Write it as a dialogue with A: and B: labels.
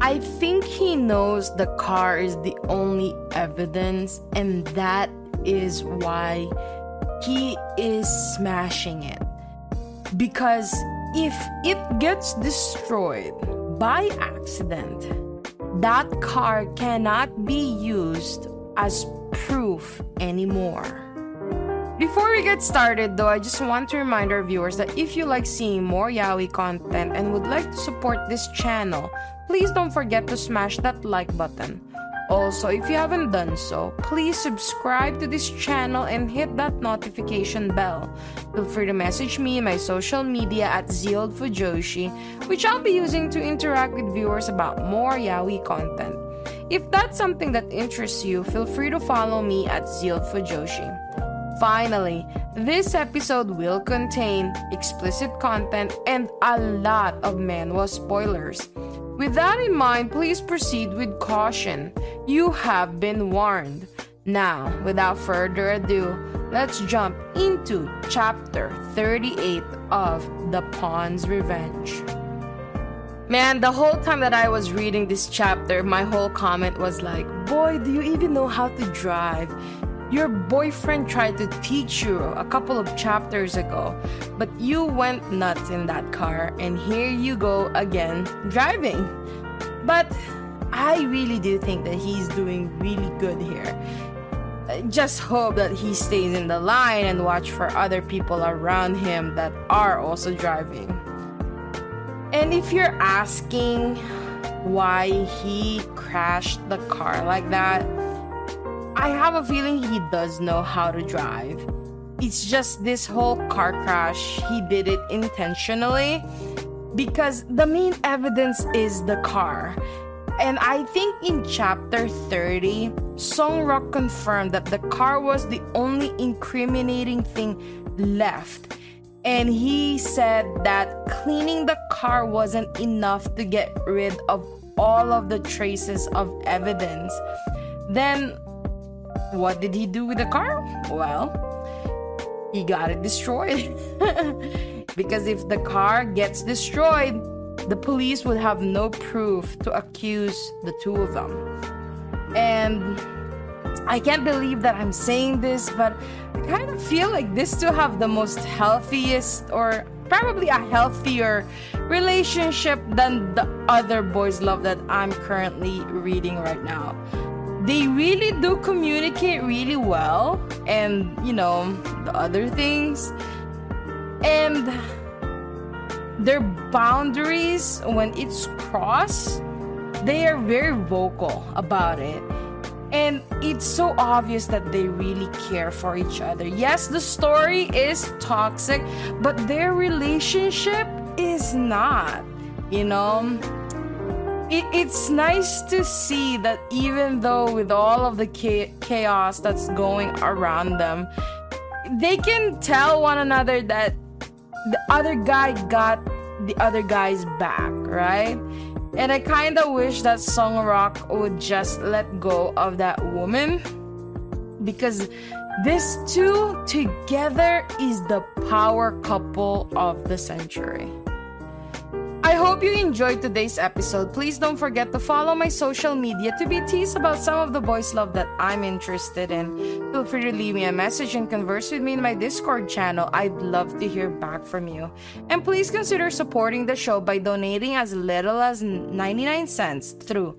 A: I think he knows the car is the only evidence, and that is why he is smashing it. Because if it gets destroyed by accident, that car cannot be used as proof anymore. Before we get started, though, I just want to remind our viewers that if you like seeing more Yaoi content and would like to support this channel, please don't forget to smash that like button. Also, if you haven't done so, please subscribe to this channel and hit that notification bell. Feel free to message me in my social media at Zealed Fujoshi, which I'll be using to interact with viewers about more yaoi content. If that's something that interests you, feel free to follow me at Zealed Fujoshi. Finally, this episode will contain explicit content and a lot of manhwa spoilers. With that in mind, please proceed with caution. You have been warned. Now, without further ado, let's jump into chapter 38 of The Pawn's Revenge. Man, the whole time that I was reading this chapter, my whole comment was like, Boy, do you even know how to drive? Your boyfriend tried to teach you a couple of chapters ago, but you went nuts in that car, and here you go again driving. But I really do think that he's doing really good here. Just hope that he stays in the line and watch for other people around him that are also driving. And if you're asking why he crashed the car like that, I have a feeling he does know how to drive. It's just this whole car crash, he did it intentionally because the main evidence is the car. And I think in chapter 30, Song Rock confirmed that the car was the only incriminating thing left. And he said that cleaning the car wasn't enough to get rid of all of the traces of evidence. Then what did he do with the car? Well, he got it destroyed. because if the car gets destroyed, the police would have no proof to accuse the two of them. And I can't believe that I'm saying this, but I kind of feel like this two have the most healthiest or probably a healthier relationship than the other boys love that I'm currently reading right now they really do communicate really well and you know the other things. And their boundaries when it's crossed they are very vocal about it. And it's so obvious that they really care for each other. Yes the story is toxic but their relationship is not you know it, it's nice to see that even though with all of the chaos that's going around them, they can tell one another that the other guy got the other guy's back, right? And I kind of wish that Song Rock would just let go of that woman because this two together is the power couple of the century. I hope you enjoyed today's episode. Please don't forget to follow my social media to be teased about some of the boys' love that I'm interested in. Feel free to leave me a message and converse with me in my Discord channel. I'd love to hear back from you. And please consider supporting the show by donating as little as 99 cents through